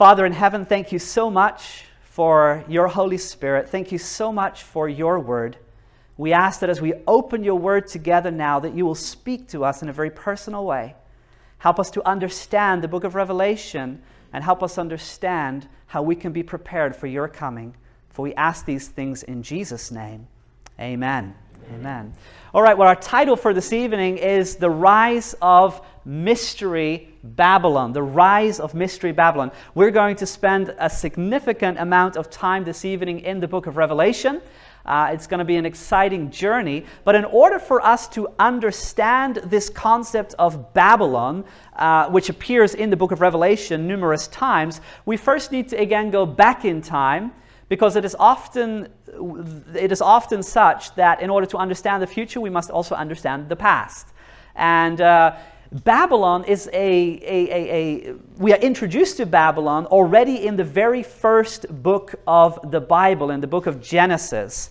Father in heaven, thank you so much for your Holy Spirit. Thank you so much for your word. We ask that as we open your word together now, that you will speak to us in a very personal way. Help us to understand the book of Revelation and help us understand how we can be prepared for your coming. For we ask these things in Jesus' name. Amen. Amen. All right, well, our title for this evening is The Rise of Mystery Babylon. The Rise of Mystery Babylon. We're going to spend a significant amount of time this evening in the book of Revelation. Uh, it's going to be an exciting journey. But in order for us to understand this concept of Babylon, uh, which appears in the book of Revelation numerous times, we first need to again go back in time because it is often it is often such that in order to understand the future, we must also understand the past. And uh, Babylon is a, a, a, a, we are introduced to Babylon already in the very first book of the Bible, in the book of Genesis.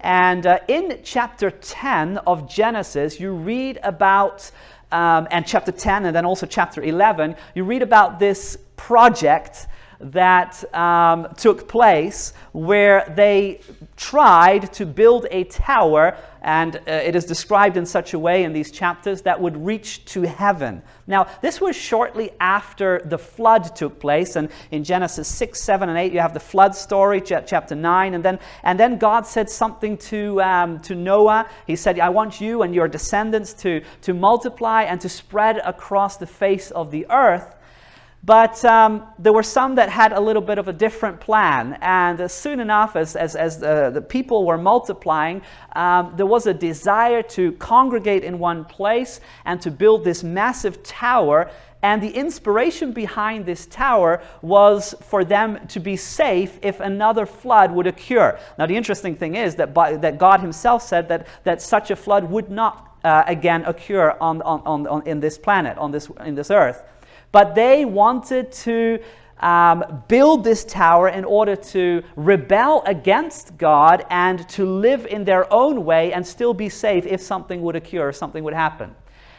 And uh, in chapter 10 of Genesis, you read about, um, and chapter 10 and then also chapter 11, you read about this project that um, took place where they tried to build a tower, and uh, it is described in such a way in these chapters that would reach to heaven. Now, this was shortly after the flood took place, and in Genesis 6, 7, and 8, you have the flood story, chapter 9, and then, and then God said something to, um, to Noah. He said, I want you and your descendants to, to multiply and to spread across the face of the earth. But um, there were some that had a little bit of a different plan. And uh, soon enough, as, as, as the, the people were multiplying, um, there was a desire to congregate in one place and to build this massive tower. And the inspiration behind this tower was for them to be safe if another flood would occur. Now, the interesting thing is that, by, that God Himself said that, that such a flood would not uh, again occur on, on, on, on, in this planet, on this, in this earth. But they wanted to um, build this tower in order to rebel against God and to live in their own way and still be safe if something would occur, something would happen.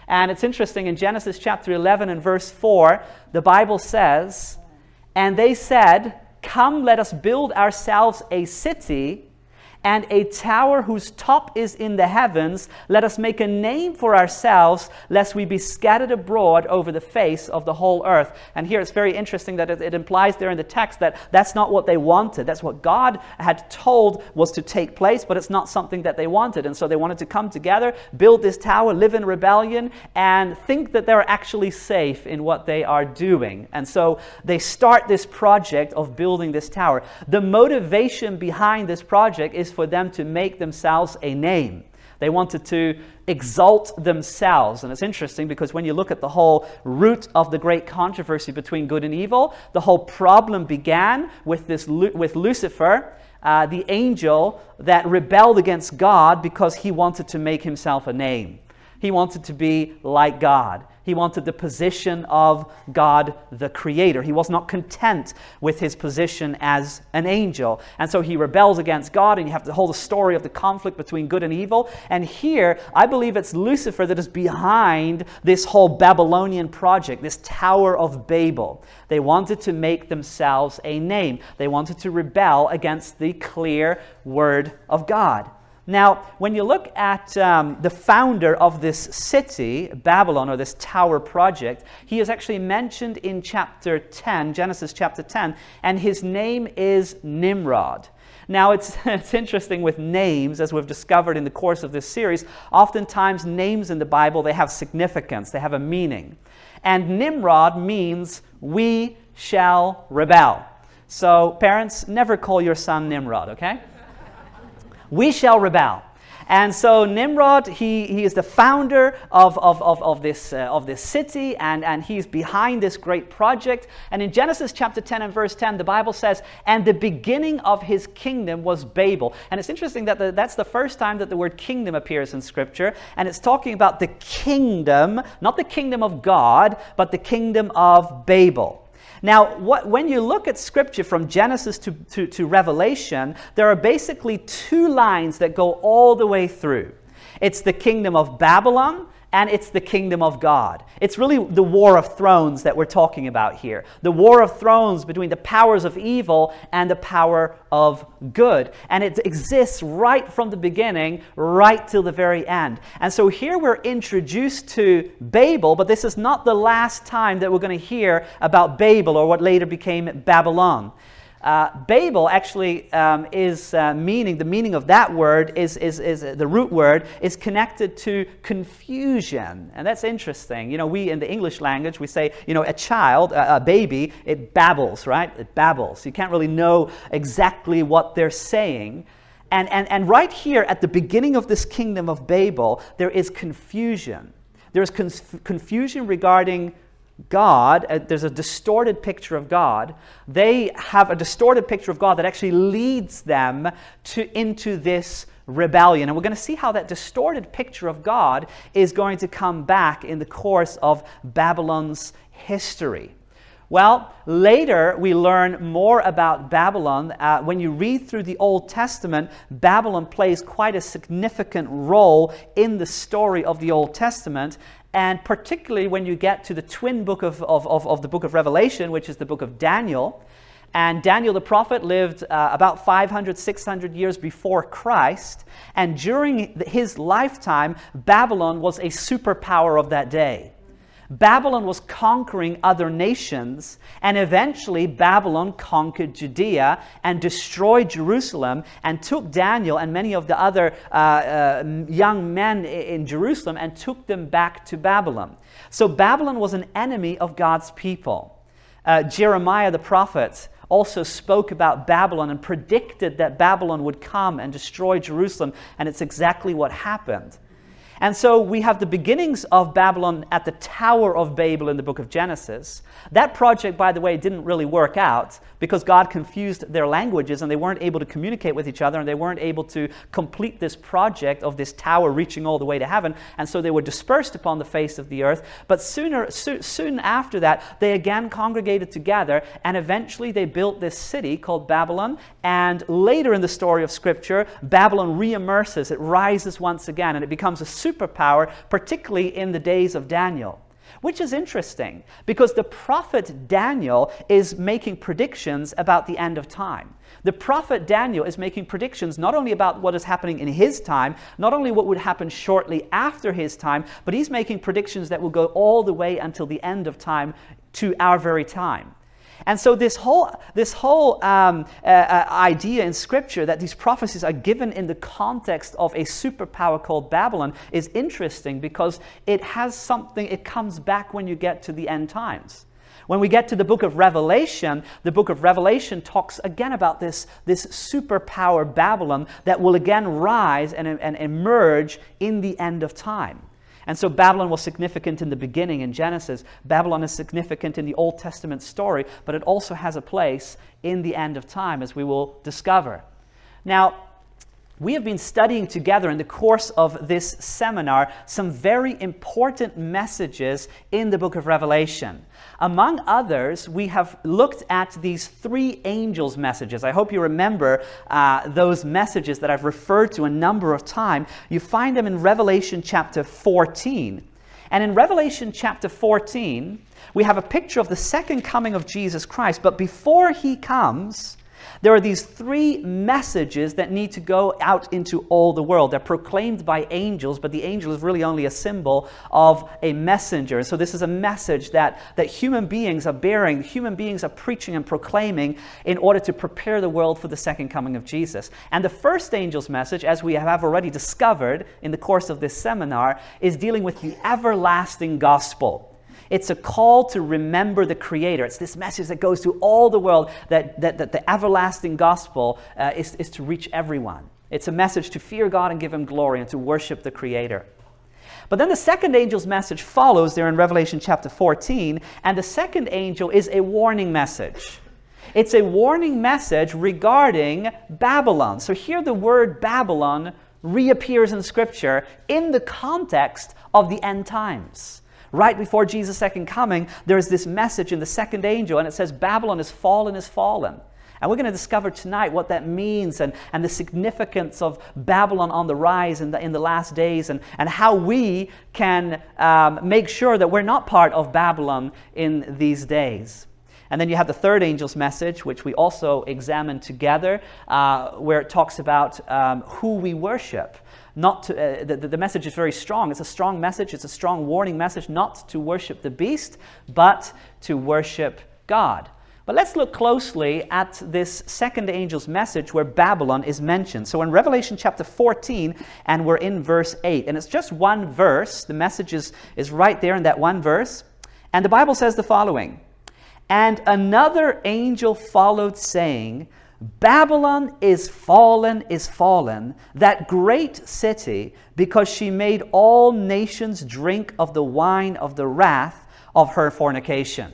And it's interesting in Genesis chapter 11 and verse 4, the Bible says, And they said, Come, let us build ourselves a city and a tower whose top is in the heavens. Let us make a name for ourselves, lest we be scattered abroad over the face of the whole earth. And here it's very interesting that it, implies there in the text that that's not what they wanted. That's what God had told was to take place, but it's not something that they wanted. And so they wanted to come together, build this tower, live in rebellion, and think that they're actually safe in what they are doing. And so they start this project of building this tower. The motivation behind this project is for them to make themselves a name. They wanted to exalt themselves. And it's interesting because when you look at the whole root of the great controversy between good and evil, the whole problem began with, this, with Lucifer, uh, the angel that rebelled against God because he wanted to make himself a name. He wanted to be like God. He wanted the position of God the Creator. He was not content with his position as an angel. And so he rebels against God, and you have the whole story of the conflict between good and evil. And here, I believe it's Lucifer that is behind this whole Babylonian project, this Tower of Babel. They wanted to make themselves a name, they wanted to rebel against the clear Word of God. Now, when you look at um, the founder of this city, Babylon, or this tower project, he is actually mentioned in chapter 10, Genesis chapter 10, and his name is Nimrod. Now, it's, it's interesting with names, as we've discovered in the course of this series. Oftentimes, names in the Bible, they have significance, they have a meaning. And Nimrod means, we shall rebel. So, parents, never call your son Nimrod, okay? We shall rebel. And so Nimrod, he, he is the founder of, of, of, of, this, uh, of this city, and, and he's behind this great project. And in Genesis chapter 10 and verse 10, the Bible says, And the beginning of his kingdom was Babel. And it's interesting that the, that's the first time that the word kingdom appears in Scripture. And it's talking about the kingdom, not the kingdom of God, but the kingdom of Babel. Now, what, when you look at scripture from Genesis to, to, to Revelation, there are basically two lines that go all the way through. It's the kingdom of Babylon and it's the kingdom of God. It's really the war of thrones that we're talking about here. The war of thrones between the powers of evil and the power of good. And it exists right from the beginning, right till the very end. And so here we're introduced to Babel, but this is not the last time that we're going to hear about Babel or what later became Babylon. Uh, Babel actually um, is uh, meaning, the meaning of that word is, is, is uh, the root word is connected to confusion. And that's interesting. You know, we in the English language, we say, you know, a child, a, a baby, it babbles, right? It babbles. You can't really know exactly what they're saying. And, and, and right here at the beginning of this kingdom of Babel, there is confusion. There is conf- confusion regarding God, uh, there's a distorted picture of God. They have a distorted picture of God that actually leads them to, into this rebellion. And we're going to see how that distorted picture of God is going to come back in the course of Babylon's history. Well, later we learn more about Babylon. Uh, when you read through the Old Testament, Babylon plays quite a significant role in the story of the Old Testament. And particularly when you get to the twin book of, of, of, of the book of Revelation, which is the book of Daniel. And Daniel the prophet lived uh, about 500, 600 years before Christ. And during his lifetime, Babylon was a superpower of that day. Babylon was conquering other nations, and eventually Babylon conquered Judea and destroyed Jerusalem and took Daniel and many of the other uh, uh, young men in Jerusalem and took them back to Babylon. So Babylon was an enemy of God's people. Uh, Jeremiah the prophet also spoke about Babylon and predicted that Babylon would come and destroy Jerusalem, and it's exactly what happened. And so we have the beginnings of Babylon at the Tower of Babel in the book of Genesis. That project, by the way, didn't really work out because God confused their languages and they weren't able to communicate with each other and they weren't able to complete this project of this tower reaching all the way to heaven. And so they were dispersed upon the face of the earth. But sooner, so, soon after that, they again congregated together and eventually they built this city called Babylon. And later in the story of Scripture, Babylon reimmerses, it rises once again and it becomes a superpower, particularly in the days of Daniel. Which is interesting because the prophet Daniel is making predictions about the end of time. The prophet Daniel is making predictions not only about what is happening in his time, not only what would happen shortly after his time, but he's making predictions that will go all the way until the end of time to our very time. And so, this whole, this whole um, uh, uh, idea in Scripture that these prophecies are given in the context of a superpower called Babylon is interesting because it has something, it comes back when you get to the end times. When we get to the book of Revelation, the book of Revelation talks again about this, this superpower Babylon that will again rise and, and emerge in the end of time. And so Babylon was significant in the beginning in Genesis. Babylon is significant in the Old Testament story, but it also has a place in the end of time, as we will discover. Now, we have been studying together in the course of this seminar some very important messages in the book of Revelation. Among others, we have looked at these three angels' messages. I hope you remember uh, those messages that I've referred to a number of times. You find them in Revelation chapter 14. And in Revelation chapter 14, we have a picture of the second coming of Jesus Christ. But before he comes, there are these three messages that need to go out into all the world. They're proclaimed by angels, but the angel is really only a symbol of a messenger. So this is a message that, that human beings are bearing, human beings are preaching and proclaiming in order to prepare the world for the second coming of Jesus. And the first angel's message, as we have already discovered in the course of this seminar, is dealing with the everlasting gospel. It's a call to remember the Creator. It's this message that goes to all the world that, that, that the everlasting gospel uh, is, is to reach everyone. It's a message to fear God and give Him glory and to worship the Creator. But then the second angel's message follows there in Revelation chapter 14, and the second angel is a warning message. It's a warning message regarding Babylon. So here the word Babylon reappears in Scripture in the context of the end times. Right before Jesus' second coming, there's this message in the second angel, and it says, Babylon is fallen, is fallen. And we're going to discover tonight what that means and, and the significance of Babylon on the rise in the, in the last days and, and how we can um, make sure that we're not part of Babylon in these days. And then you have the third angel's message, which we also examine together, uh, where it talks about um, who we worship. Not to, uh, the, the message is very strong. It's a strong message, it's a strong warning message not to worship the beast, but to worship God. But let's look closely at this second angel's message where Babylon is mentioned. So in Revelation chapter 14, and we're in verse 8, and it's just one verse. The message is, is right there in that one verse. And the Bible says the following And another angel followed, saying, Babylon is fallen, is fallen, that great city, because she made all nations drink of the wine of the wrath of her fornication.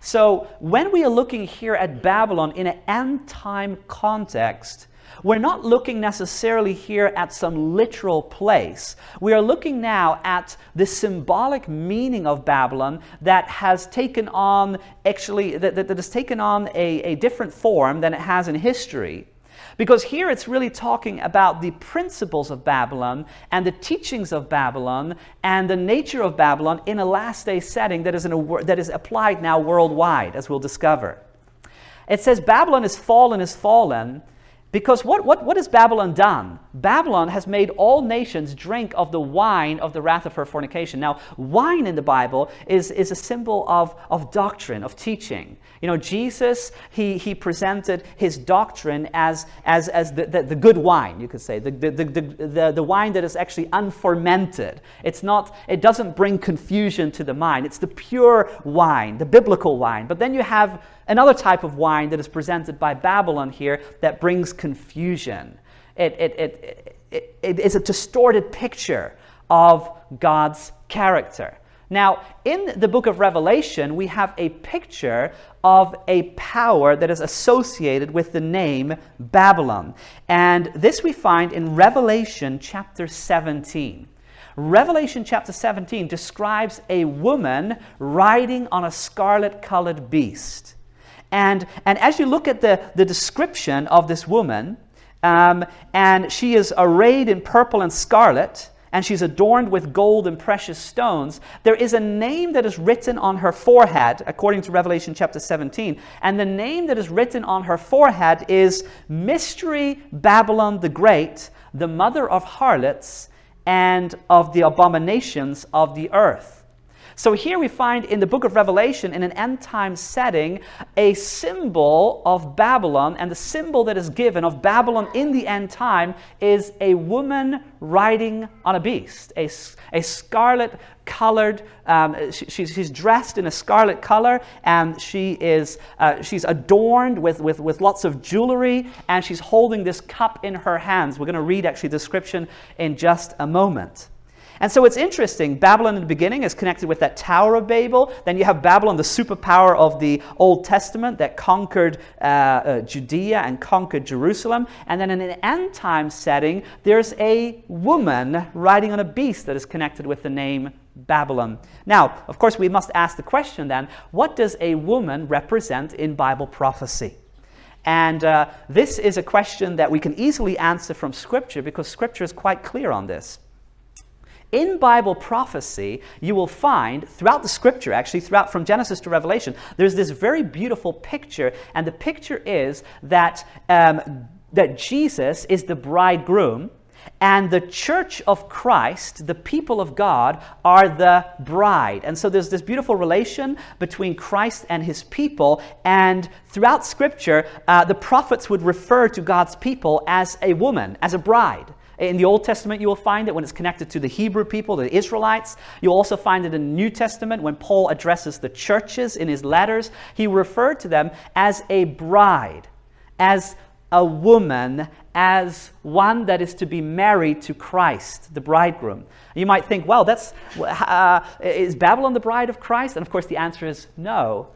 So, when we are looking here at Babylon in an end time context, we're not looking necessarily here at some literal place. We are looking now at the symbolic meaning of Babylon that has taken on, actually, that, that has taken on a, a different form than it has in history. Because here it's really talking about the principles of Babylon and the teachings of Babylon and the nature of Babylon in a last day setting that is, in a, that is applied now worldwide, as we'll discover. It says Babylon is fallen, is fallen because what, what, what has Babylon done? Babylon has made all nations drink of the wine of the wrath of her fornication. Now, wine in the Bible is, is a symbol of, of doctrine, of teaching. You know, Jesus, he, he presented his doctrine as, as, as the, the, the good wine, you could say, the, the, the, the, the wine that is actually unfermented. It's not, it doesn't bring confusion to the mind. It's the pure wine, the biblical wine. But then you have another type of wine that is presented by Babylon here that brings confusion. It, it, it, it, it is a distorted picture of God's character. Now, in the book of Revelation, we have a picture of a power that is associated with the name Babylon. And this we find in Revelation chapter 17. Revelation chapter 17 describes a woman riding on a scarlet colored beast. And, and as you look at the, the description of this woman, um, and she is arrayed in purple and scarlet, and she's adorned with gold and precious stones. There is a name that is written on her forehead, according to Revelation chapter 17. And the name that is written on her forehead is Mystery Babylon the Great, the mother of harlots and of the abominations of the earth. So here we find in the book of Revelation, in an end time setting, a symbol of Babylon, and the symbol that is given of Babylon in the end time is a woman riding on a beast, a, a scarlet colored, um, she, she's, she's, dressed in a scarlet color, and she is, uh, she's adorned with, with, with lots of jewelry, and she's holding this cup in her hands. We're going to read actually the description in just a moment. And so it's interesting. Babylon in the beginning is connected with that Tower of Babel. Then you have Babylon, the superpower of the Old Testament that conquered uh, uh, Judea and conquered Jerusalem. And then in an end time setting, there's a woman riding on a beast that is connected with the name Babylon. Now, of course, we must ask the question then what does a woman represent in Bible prophecy? And uh, this is a question that we can easily answer from Scripture because Scripture is quite clear on this. In Bible prophecy, you will find throughout the scripture, actually, throughout from Genesis to Revelation, there's this very beautiful picture, and the picture is that, um, that Jesus is the bridegroom. And the church of Christ, the people of God, are the bride. And so there's this beautiful relation between Christ and his people. And throughout Scripture, uh, the prophets would refer to God's people as a woman, as a bride. In the Old Testament, you will find it when it's connected to the Hebrew people, the Israelites. You'll also find it in the New Testament when Paul addresses the churches in his letters. He referred to them as a bride, as a woman, as one that is to be married to Christ, the bridegroom. You might think, well, that's, uh, is Babylon the bride of Christ? And of course, the answer is no.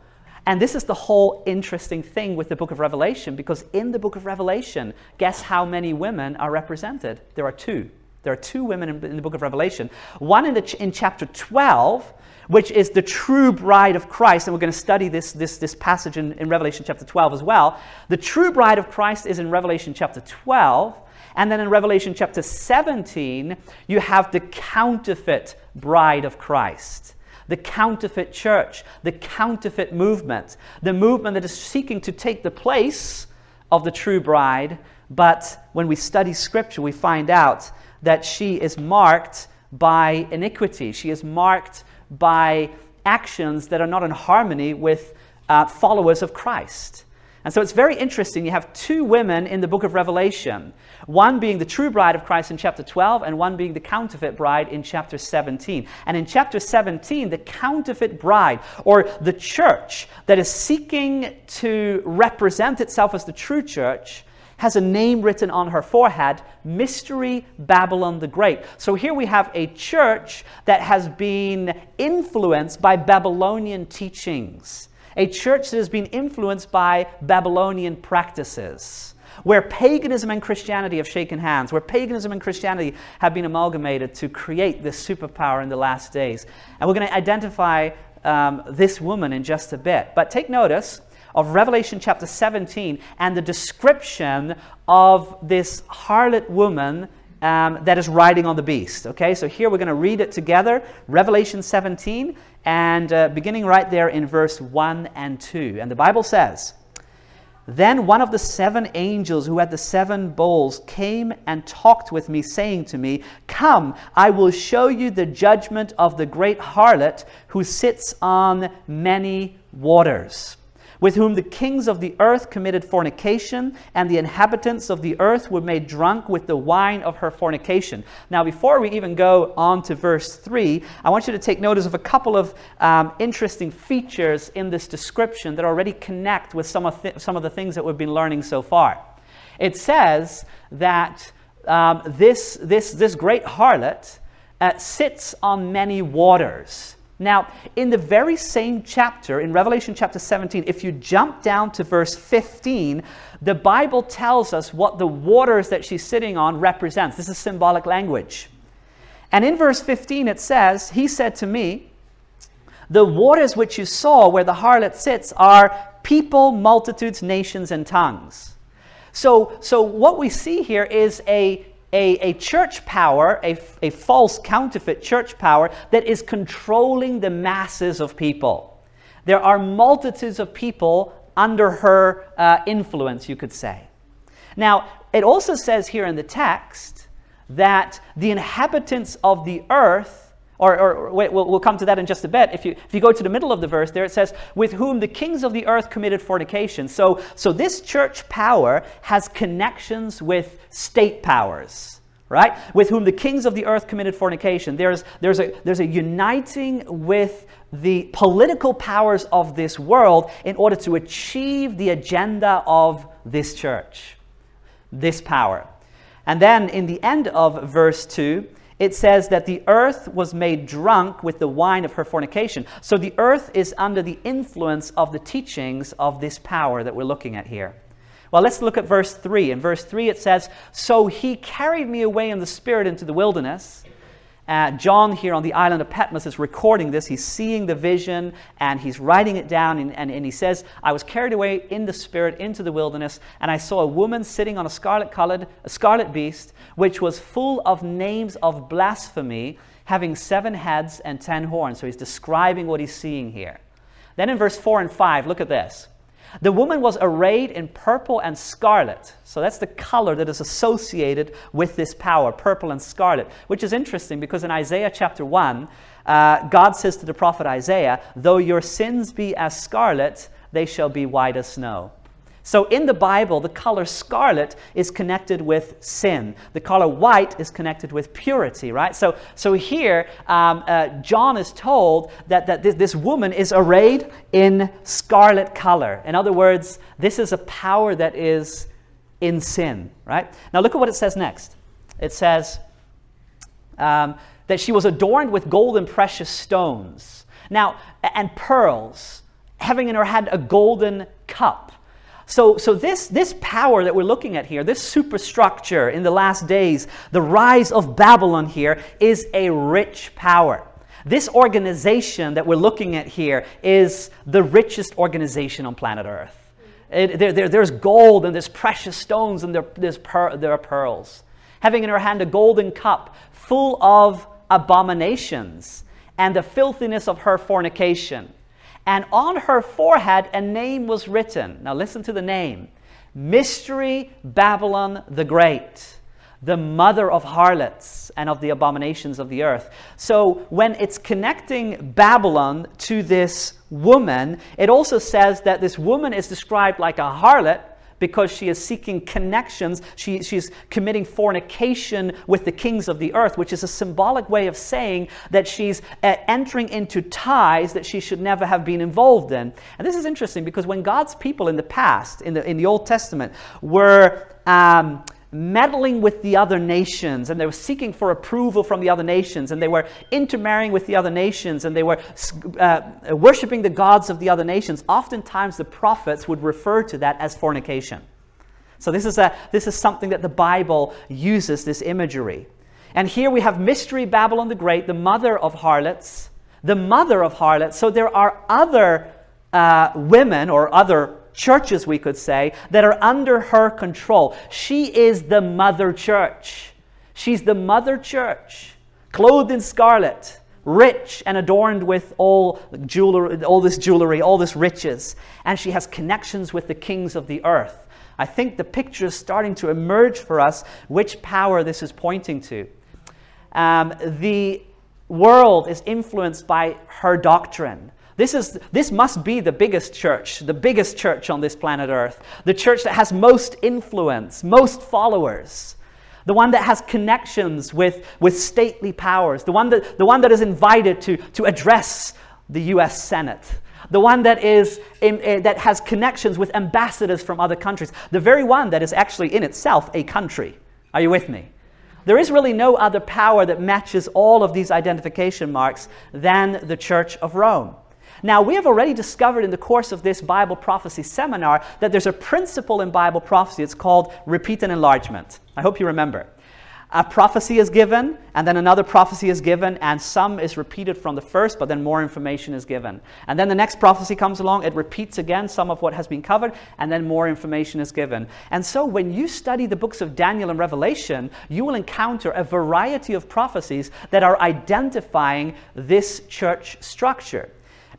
And this is the whole interesting thing with the book of Revelation, because in the book of Revelation, guess how many women are represented? There are two. There are two women in, the book of Revelation. One in, the, in chapter 12, which is the true bride of Christ, and we're going to study this, this, this passage in, in Revelation chapter 12 as well. The true bride of Christ is in Revelation chapter 12. And then in Revelation chapter 17, you have the counterfeit bride of Christ, the counterfeit church, the counterfeit movement, the movement that is seeking to take the place of the true bride. But when we study scripture, we find out that she is marked by iniquity. She is marked by actions that are not in harmony with uh, followers of Christ. And so it's very interesting. You have two women in the book of Revelation, one being the true bride of Christ in chapter 12, and one being the counterfeit bride in chapter 17. And in chapter 17, the counterfeit bride, or the church that is seeking to represent itself as the true church, has a name written on her forehead Mystery Babylon the Great. So here we have a church that has been influenced by Babylonian teachings, a church that has been influenced by Babylonian practices. Where paganism and Christianity have shaken hands, where paganism and Christianity have been amalgamated to create this superpower in the last days. And we're going to identify um, this woman in just a bit. But take notice of Revelation chapter 17 and the description of this harlot woman um, that is riding on the beast. Okay, so here we're going to read it together Revelation 17, and uh, beginning right there in verse 1 and 2. And the Bible says, Then one of the seven angels who had the seven bowls came and talked with me, saying to me, Come, I will show you the judgment of the great harlot who sits on many waters with whom the kings of the earth committed fornication, and the inhabitants of the earth were made drunk with the wine of her fornication. Now, before we even go on to verse 3, I want you to take notice of a couple of um, interesting features in this description that already connect with some of, th- some of the things that we've been learning so far. It says that um, this, this, this great harlot uh, sits on many waters. Now, in the very same chapter, in Revelation chapter 17, if you jump down to verse 15, the Bible tells us what the waters that she's sitting on represents. This is symbolic language. And in verse 15, it says, He said to me, The waters which you saw where the harlot sits are people, multitudes, nations, and tongues. So, so what we see here is a a, a church power, a, a false counterfeit church power that is controlling the masses of people. There are multitudes of people under her uh, influence, you could say. Now, it also says here in the text that the inhabitants of the earth or, or wait, we'll, we'll, come to that in just a bit. If you, if you go to the middle of the verse there, it says, with whom the kings of the earth committed fornication. So, so this church power has connections with state powers right? With whom the kings of the earth committed fornication. There's, there's, a, there's a uniting with the political powers of this world in order to achieve the agenda of this church, this power. And then in the end of verse 2, it says that the earth was made drunk with the wine of her fornication. So the earth is under the influence of the teachings of this power that we're looking at here. Well, let's look at verse 3. In verse 3, it says, So he carried me away in the spirit into the wilderness uh, John, here on the island of Patmos, is recording this. He's seeing the vision and he's writing it down. And, and, and, he says, I was carried away in the Spirit into the wilderness, and I saw a woman sitting on a scarlet colored, a scarlet beast, which was full of names of blasphemy, having seven heads and ten horns. So he's describing what he's seeing here. Then in verse 4 and 5, look at this. The woman was arrayed in purple and scarlet. So that's the color that is associated with this power, purple and scarlet, which is interesting because in Isaiah chapter 1, uh, God says to the prophet Isaiah, Though your sins be as scarlet, they shall be white as snow. So in the Bible, the color scarlet is connected with sin. The color white is connected with purity, right? So, so here, um, uh, John is told that, that this, this woman is arrayed in scarlet color. In other words, this is a power that is in sin, right? Now look at what it says next. It says um, that she was adorned with gold and precious stones. Now, and pearls, having in her hand a golden cup. So, so this, this power that we're looking at here, this superstructure in the last days, the rise of Babylon here, is a rich power. This organization that we're looking at here is the richest organization on planet Earth. It, there, there, there's gold and there's precious stones and there, there's per, there are pearls. Having in her hand a golden cup full of abominations and the filthiness of her fornication. And on her forehead a name was written. Now listen to the name Mystery Babylon the Great, the mother of harlots and of the abominations of the earth. So when it's connecting Babylon to this woman, it also says that this woman is described like a harlot because she is seeking connections. She, she's committing fornication with the kings of the earth, which is a symbolic way of saying that she's uh, entering into ties that she should never have been involved in. And this is interesting because when God's people in the past, in the, in the Old Testament, were. Um, meddling with the other nations and they were seeking for approval from the other nations and they were intermarrying with the other nations and they were uh, worshiping the gods of the other nations, oftentimes the prophets would refer to that as fornication. So this is, a, this is something that the Bible uses, this imagery. And here we have Mystery Babylon the Great, the mother of harlots, the mother of harlots. So there are other uh, women or other churches, we could say, that are under her control. She is the mother church. She's the mother church, clothed in scarlet, rich and adorned with all jewelry, all this jewelry, all this riches, and she has connections with the kings of the earth. I think the picture is starting to emerge for us which power this is pointing to. Um, the world is influenced by her doctrine. This, is, this must be the biggest church, the biggest church on this planet Earth, the church that has most influence, most followers, the one that has connections with, with stately powers, the one that, the one that is invited to, to address the US Senate, the one that, is in, uh, that has connections with ambassadors from other countries, the very one that is actually in itself a country. Are you with me? There is really no other power that matches all of these identification marks than the Church of Rome. Now, we have already discovered in the course of this Bible prophecy seminar that there's a principle in Bible prophecy. It's called repeat and enlargement. I hope you remember. A prophecy is given, and then another prophecy is given, and some is repeated from the first, but then more information is given. And then the next prophecy comes along, it repeats again some of what has been covered, and then more information is given. And so when you study the books of Daniel and Revelation, you will encounter a variety of prophecies that are identifying this church structure.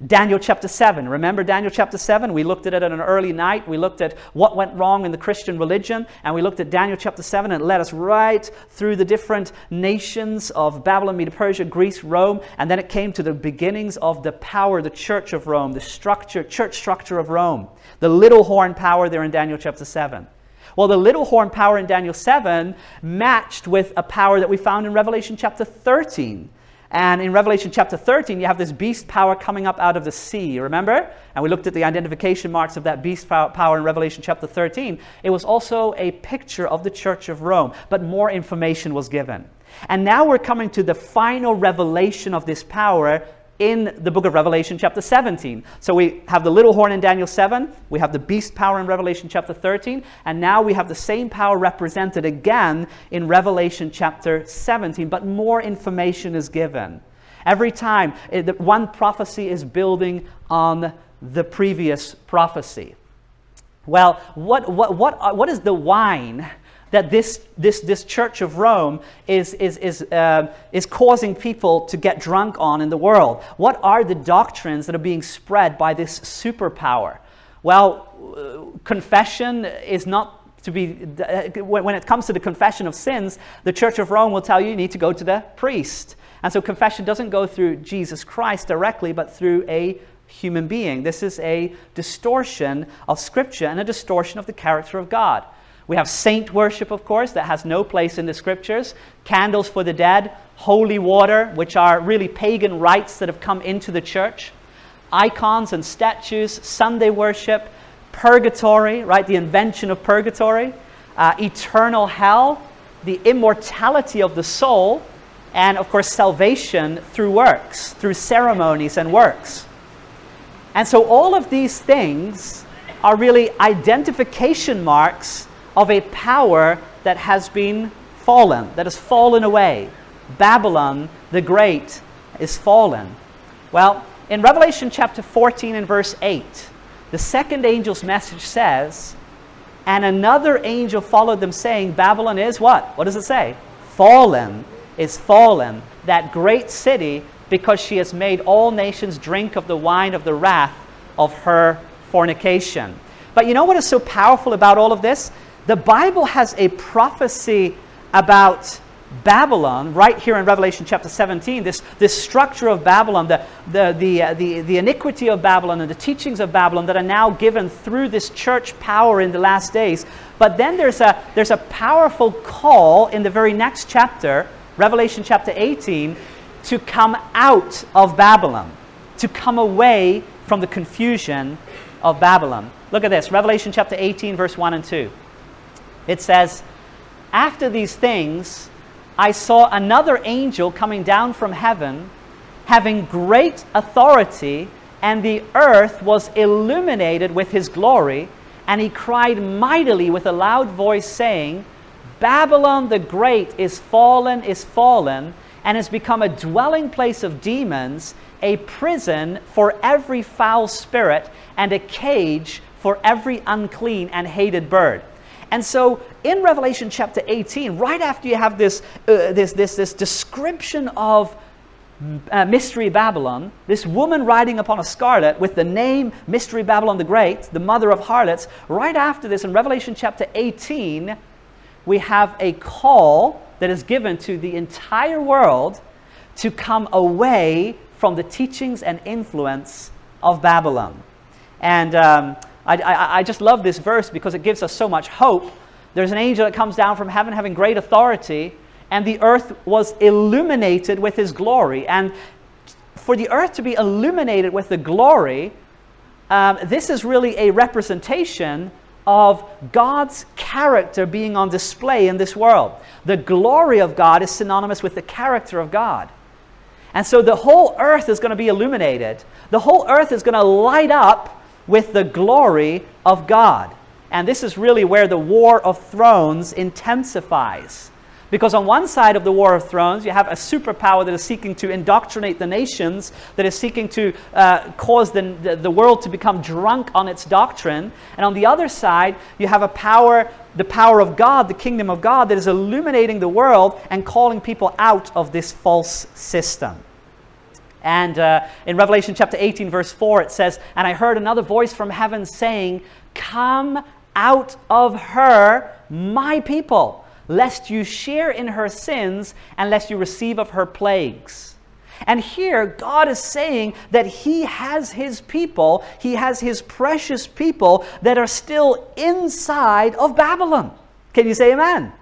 Daniel chapter 7. Remember Daniel chapter 7? We looked at it at an early night. We looked at what went wrong in the Christian religion, and we looked at Daniel chapter 7, and it led us right through the different nations of Babylon, Medo Persia, Greece, Rome, and then it came to the beginnings of the power, the church of Rome, the structure, church structure of Rome, the little horn power there in Daniel chapter 7. Well, the little horn power in Daniel 7 matched with a power that we found in Revelation chapter 13. And in Revelation chapter 13, you have this beast power coming up out of the sea, remember? And we looked at the identification marks of that beast power in Revelation chapter 13. It was also a picture of the church of Rome, but more information was given. And now we're coming to the final revelation of this power in the book of Revelation, chapter 17. So we have the little horn in Daniel 7, we have the beast power in Revelation, chapter 13, and now we have the same power represented again in Revelation, chapter 17, but more information is given. Every time, eh, it, one prophecy is building on the previous prophecy. Well, what, what, what, uh, what is the wine that this, this, this church of Rome is, is, is, uh, is causing people to get drunk on in the world? What are the doctrines that are being spread by this superpower? Well, uh, confession is not to be, uh, when it comes to the confession of sins, the Church of Rome will tell you you need to go to the priest. And so confession doesn't go through Jesus Christ directly, but through a human being. This is a distortion of Scripture and a distortion of the character of God. We have saint worship, of course, that has no place in the scriptures, candles for the dead, holy water, which are really pagan rites that have come into the church, icons and statues, Sunday worship, purgatory, right, the invention of purgatory, uh, eternal hell, the immortality of the soul, and of course, salvation through works, through ceremonies and works. And so, all of these things are really identification marks of a power that has been fallen, that has fallen away. Babylon the Great is fallen. Well, in Revelation chapter 14 and verse 8, the second angel's message says, And another angel followed them, saying, Babylon is what? What does it say? Fallen is fallen, that great city, because she has made all nations drink of the wine of the wrath of her fornication. But you know what is so powerful about all of this? The Bible has a prophecy about Babylon, right here in Revelation chapter 17, this, this structure of Babylon, the, the, the, uh, the, the iniquity of Babylon and the teachings of Babylon that are now given through this church power in the last days. But then there's a, there's a powerful call in the very next chapter, Revelation chapter 18, to come out of Babylon, to come away from the confusion of Babylon. Look at this Revelation chapter 18, verse 1 and 2. It says, After these things, I saw another angel coming down from heaven, having great authority, and the earth was illuminated with his glory. And he cried mightily with a loud voice, saying, Babylon the Great is fallen, is fallen, and has become a dwelling place of demons, a prison for every foul spirit, and a cage for every unclean and hated bird. And so in Revelation chapter 18, right after you have this, uh, this, this, this description of uh, Mystery Babylon, this woman riding upon a scarlet with the name Mystery Babylon the Great, the mother of harlots, right after this in Revelation chapter 18, we have a call that is given to the entire world to come away from the teachings and influence of Babylon. And um, I, I, I just love this verse because it gives us so much hope. There's an angel that comes down from heaven having great authority, and the earth was illuminated with his glory. And for the earth to be illuminated with the glory, um, this is really a representation of God's character being on display in this world. The glory of God is synonymous with the character of God. And so the whole earth is going to be illuminated. The whole earth is going to light up with the glory of God. And this is really where the war of thrones intensifies. Because on one side of the War of Thrones, you have a superpower that is seeking to indoctrinate the nations, that is seeking to uh, cause the, the, the, world to become drunk on its doctrine. And on the other side, you have a power, the power of God, the kingdom of God, that is illuminating the world and calling people out of this false system. And uh, in Revelation chapter 18, verse 4, it says, And I heard another voice from heaven saying, Come out of her, my people, lest you share in her sins and lest you receive of her plagues. And here, God is saying that He has His people, He has His precious people that are still inside of Babylon. Can you say amen?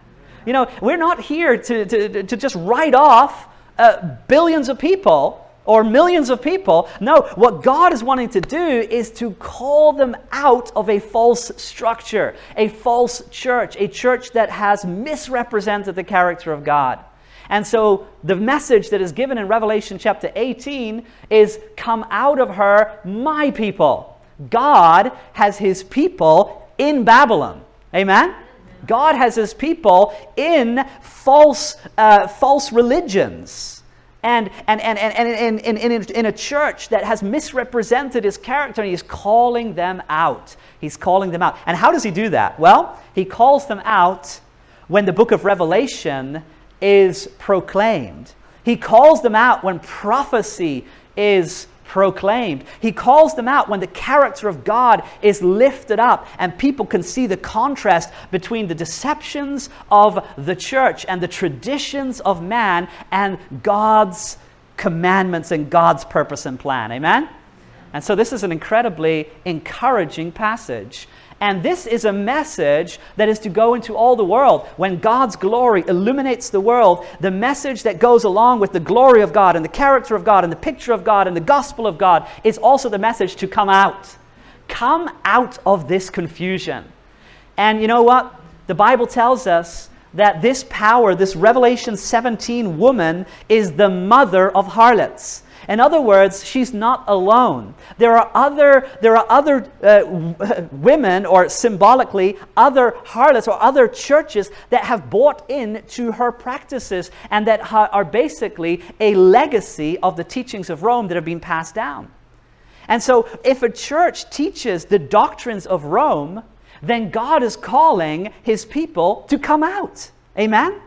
You know, we're not here to, to, to just write off uh, billions of people or millions of people. No, what God is wanting to do is to call them out of a false structure, a false church, a church that has misrepresented the character of God. And so the message that is given in Revelation chapter 18 is Come out of her, my people. God has his people in Babylon. Amen? God has his people in false, uh, false religions and, and, and, and, and, in, in, in a church that has misrepresented his character, and he's calling them out. He's calling them out. And how does he do that? Well, he calls them out when the book of Revelation is proclaimed. He calls them out when prophecy is proclaimed. He calls them out when the character of God is lifted up and people can see the contrast between the deceptions of the church and the traditions of man and God's commandments and God's purpose and plan. Amen? And so this is an incredibly encouraging passage. And this is a message that is to go into all the world. When God's glory illuminates the world, the message that goes along with the glory of God and the character of God and the picture of God and the gospel of God is also the message to come out. Come out of this confusion. And you know what? The Bible tells us that this power, this Revelation 17 woman, is the mother of harlots. In other words, she's not alone. There are other, there are other uh, women, or symbolically, other harlots or other churches that have bought into her practices and that ha- are basically a legacy of the teachings of Rome that have been passed down. And so, if a church teaches the doctrines of Rome, then God is calling his people to come out. Amen?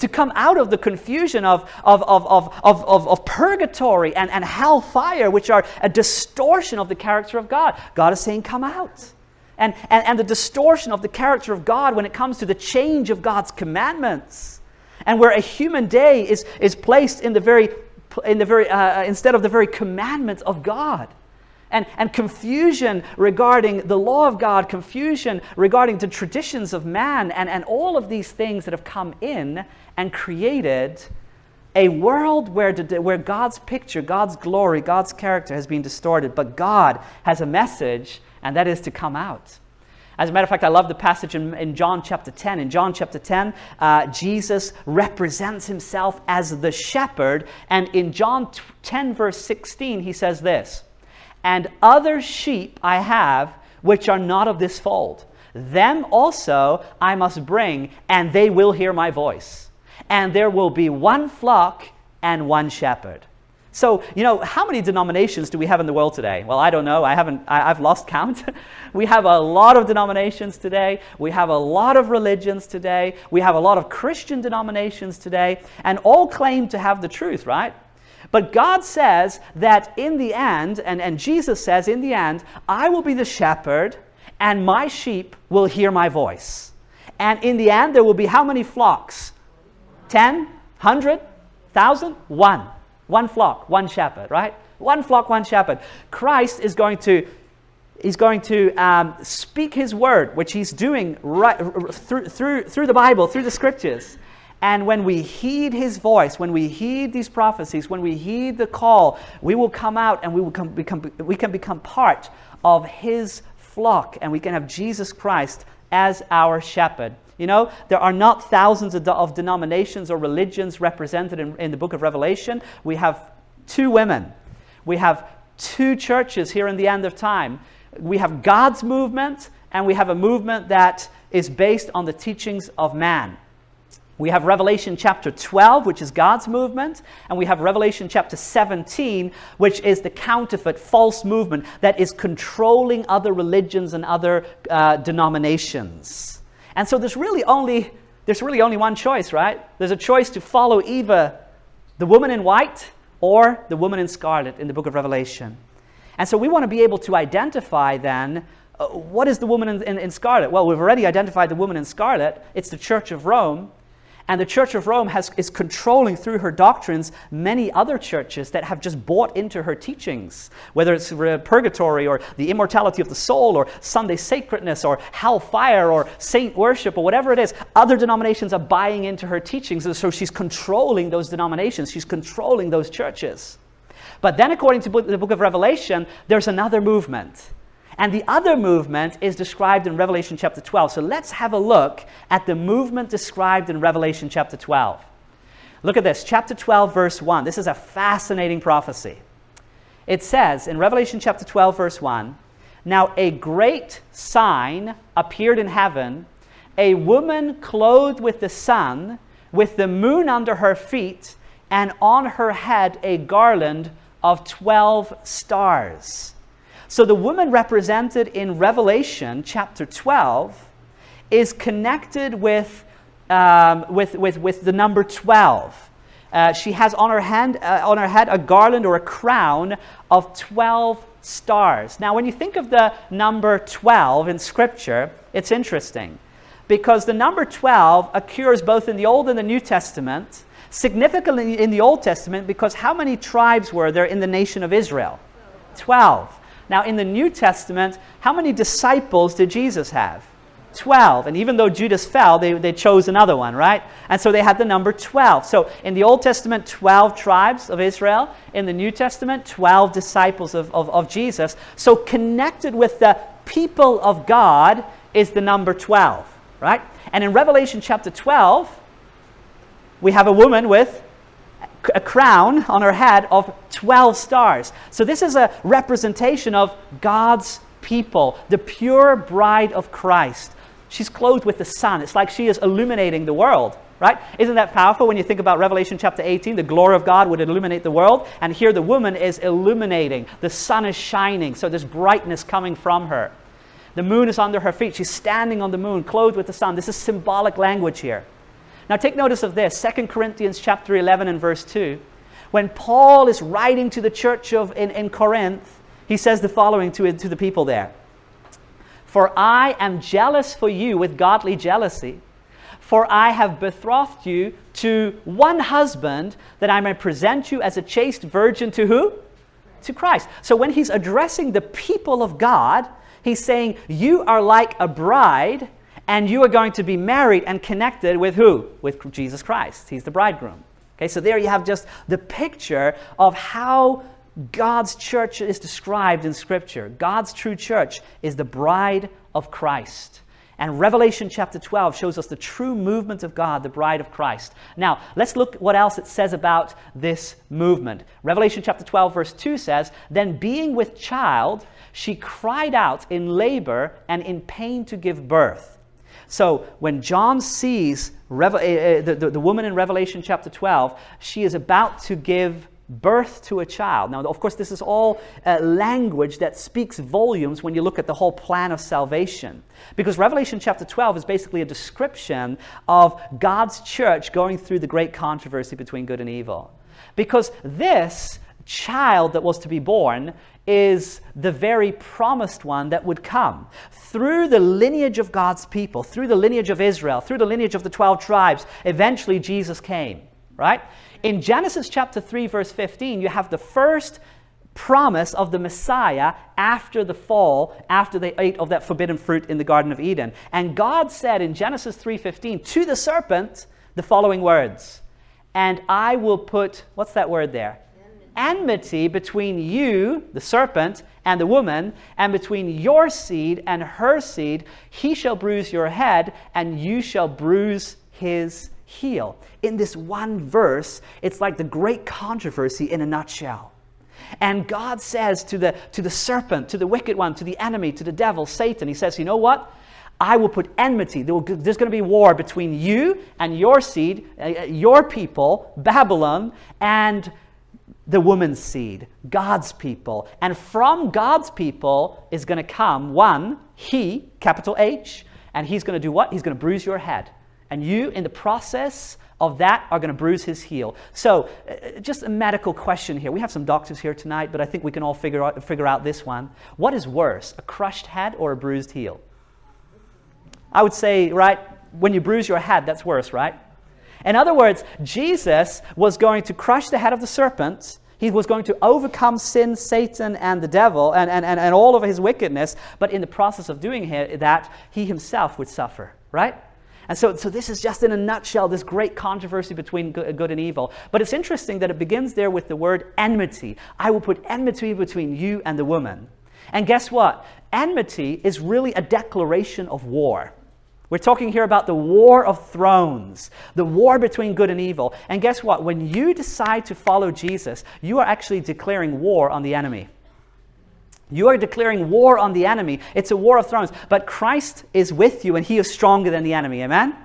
To come out of the confusion of, of, of, of, of, of, purgatory and, and hellfire, which are a distortion of the character of God. God is saying, Come out. And, and, and the distortion of the character of God when it comes to the change of God's commandments. And where a human day is, is placed in the very, in the very, uh, instead of the very commandments of God and, and confusion regarding the law of God, confusion regarding the traditions of man, and, and all of these things that have come in and created a world where, where God's picture, God's glory, God's character has been distorted. But God has a message, and that is to come out. As a matter of fact, I love the passage in, in John chapter 10. In John chapter 10, uh, Jesus represents himself as the shepherd. And in John 10, verse 16, he says this and other sheep I have which are not of this fold. Them also I must bring, and they will hear my voice. And there will be one flock and one shepherd. So, you know, how many denominations do we have in the world today? Well, I don't know. I haven't, I, have lost count. we have a lot of denominations today. We have a lot of religions today. We have a lot of Christian denominations today, and all claim to have the truth, right? But God says that in the end, and, and Jesus says in the end, I will be the shepherd, and my sheep will hear my voice. And in the end, there will be how many flocks? Ten? Hundred? Thousand? One. One flock, one shepherd, right? One flock, one shepherd. Christ is going to he's going to um, speak his word, which he's doing right, through, through, through the Bible, through the scriptures. And when we heed his voice, when we heed these prophecies, when we heed the call, we will come out and we, will come, become, we can become part of his flock and we can have Jesus Christ as our shepherd. You know, there are not thousands of, of denominations or religions represented in, in the book of Revelation. We have two women, we have two churches here in the end of time. We have God's movement, and we have a movement that is based on the teachings of man. We have Revelation chapter 12, which is God's movement, and we have Revelation chapter 17, which is the counterfeit, false movement that is controlling other religions and other uh, denominations. And so there's really only there's really only one choice, right? There's a choice to follow either the woman in white or the woman in scarlet in the book of Revelation. And so we want to be able to identify then uh, what is the woman in, in, in scarlet? Well, we've already identified the woman in scarlet. It's the Church of Rome. And the Church of Rome has, is controlling through her doctrines many other churches that have just bought into her teachings, whether it's purgatory or the immortality of the soul or Sunday sacredness or hellfire or saint worship or whatever it is. Other denominations are buying into her teachings, and so she's controlling those denominations, she's controlling those churches. But then, according to the book of Revelation, there's another movement and the other movement is described in Revelation chapter 12. So let's have a look at the movement described in Revelation chapter 12. Look at this, chapter 12, verse 1. This is a fascinating prophecy. It says in Revelation chapter 12, verse 1 Now a great sign appeared in heaven a woman clothed with the sun, with the moon under her feet, and on her head a garland of 12 stars. So the woman represented in Revelation chapter 12 is connected with, um, with, with, with the number 12. Uh, she has on her, hand, uh, on her head a garland or a crown of 12 stars. Now, when you think of the number 12 in Scripture, it's interesting because the number 12 occurs both in the Old and the New Testament, significantly in the Old Testament because how many tribes were there in the nation of Israel? 12. Now, in the New Testament, how many disciples did Jesus have? 12. And even though Judas fell, they, they chose another one, right? And so they had the number 12. So in the Old Testament, 12 tribes of Israel. In the New Testament, 12 disciples of, of, of Jesus. So connected with the people of God is the number 12, right? And in Revelation chapter 12, we have a woman with a crown on her head of 12 stars. So, this is a representation of God's people, the pure bride of Christ. She's clothed with the sun. It's like she is illuminating the world, right? Isn't that powerful when you think about Revelation chapter 18? The glory of God would illuminate the world. And here the woman is illuminating. The sun is shining, so there's brightness coming from her. The moon is under her feet. She's standing on the moon, clothed with the sun. This is symbolic language here. Now take notice of this 2 Corinthians chapter 11 and verse 2. When Paul is writing to the church of, in, in Corinth, he says the following to, to the people there For I am jealous for you with godly jealousy, for I have betrothed you to one husband, that I may present you as a chaste virgin to who? To Christ. So when he's addressing the people of God, he's saying, You are like a bride, and you are going to be married and connected with who? With Jesus Christ. He's the bridegroom. Okay, so there you have just the picture of how God's church is described in Scripture. God's true church is the bride of Christ. And Revelation chapter 12 shows us the true movement of God, the bride of Christ. Now, let's look what else it says about this movement. Revelation chapter 12, verse 2 says, Then being with child, she cried out in labor and in pain to give birth. So when John sees Reve- uh, the, the, the woman in Revelation chapter 12, she is about to give birth to a child. Now, of course, this is all uh, language that speaks volumes when you look at the whole plan of salvation. Because Revelation chapter 12 is basically a description of God's church going through the great controversy between good and evil. Because this child that was to be born is the very promised one that would come. Through the lineage of God's people, through the lineage of Israel, through the lineage of the 12 tribes, eventually Jesus came, right? In Genesis chapter 3, verse 15, you have the first promise of the Messiah after the fall, after they ate of that forbidden fruit in the Garden of Eden. And God said in Genesis 3:15 to the serpent the following words, "And I will put what's that word there? Enmity between you, the serpent, and the woman, and between your seed and her seed. He shall bruise your head, and you shall bruise his heel. In this one verse, it's like the great controversy in a nutshell. And God says to the, to the serpent, to the wicked one, to the enemy, to the devil, Satan, He says, You know what? I will put enmity. There's going to be war between you and your seed, uh, uh, your people, Babylon, and the woman's seed, God's people. And from God's people is going to come one, He, capital H, and He's going to do what? He's going to bruise your head. And you, in the process of that, are going to bruise his heel. So, uh, just a medical question here. We have some doctors here tonight, but I think we can all figure out, figure out this one. What is worse, a crushed head or a bruised heel? I would say, right, when you bruise your head, that's worse, right? In other words, Jesus was going to crush the head of the serpent. He was going to overcome sin, Satan, and the devil, and, and, and, and all of his wickedness. But in the process of doing that, he himself would suffer, right? And so, so this is just in a nutshell this great controversy between good and evil. But it's interesting that it begins there with the word enmity. I will put enmity between you and the woman. And guess what? Enmity is really a declaration of war. We're talking here about the war of thrones, the war between good and evil. And guess what? When you decide to follow Jesus, you are actually declaring war on the enemy. You are declaring war on the enemy. It's a war of thrones. But Christ is with you and he is stronger than the enemy. Amen?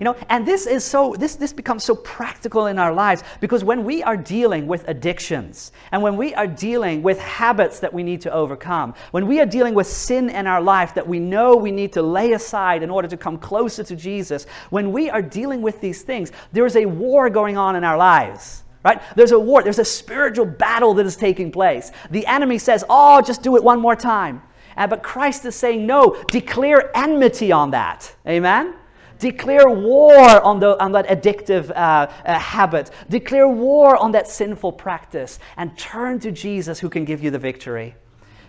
You know, and this is so this this becomes so practical in our lives because when we are dealing with addictions and when we are dealing with habits that we need to overcome, when we are dealing with sin in our life that we know we need to lay aside in order to come closer to Jesus, when we are dealing with these things, there is a war going on in our lives. Right? There's a war, there's a spiritual battle that is taking place. The enemy says, Oh, just do it one more time. Uh, but Christ is saying, No, declare enmity on that. Amen? Declare war on, the, on that addictive uh, uh, habit. Declare war on that sinful practice and turn to Jesus who can give you the victory.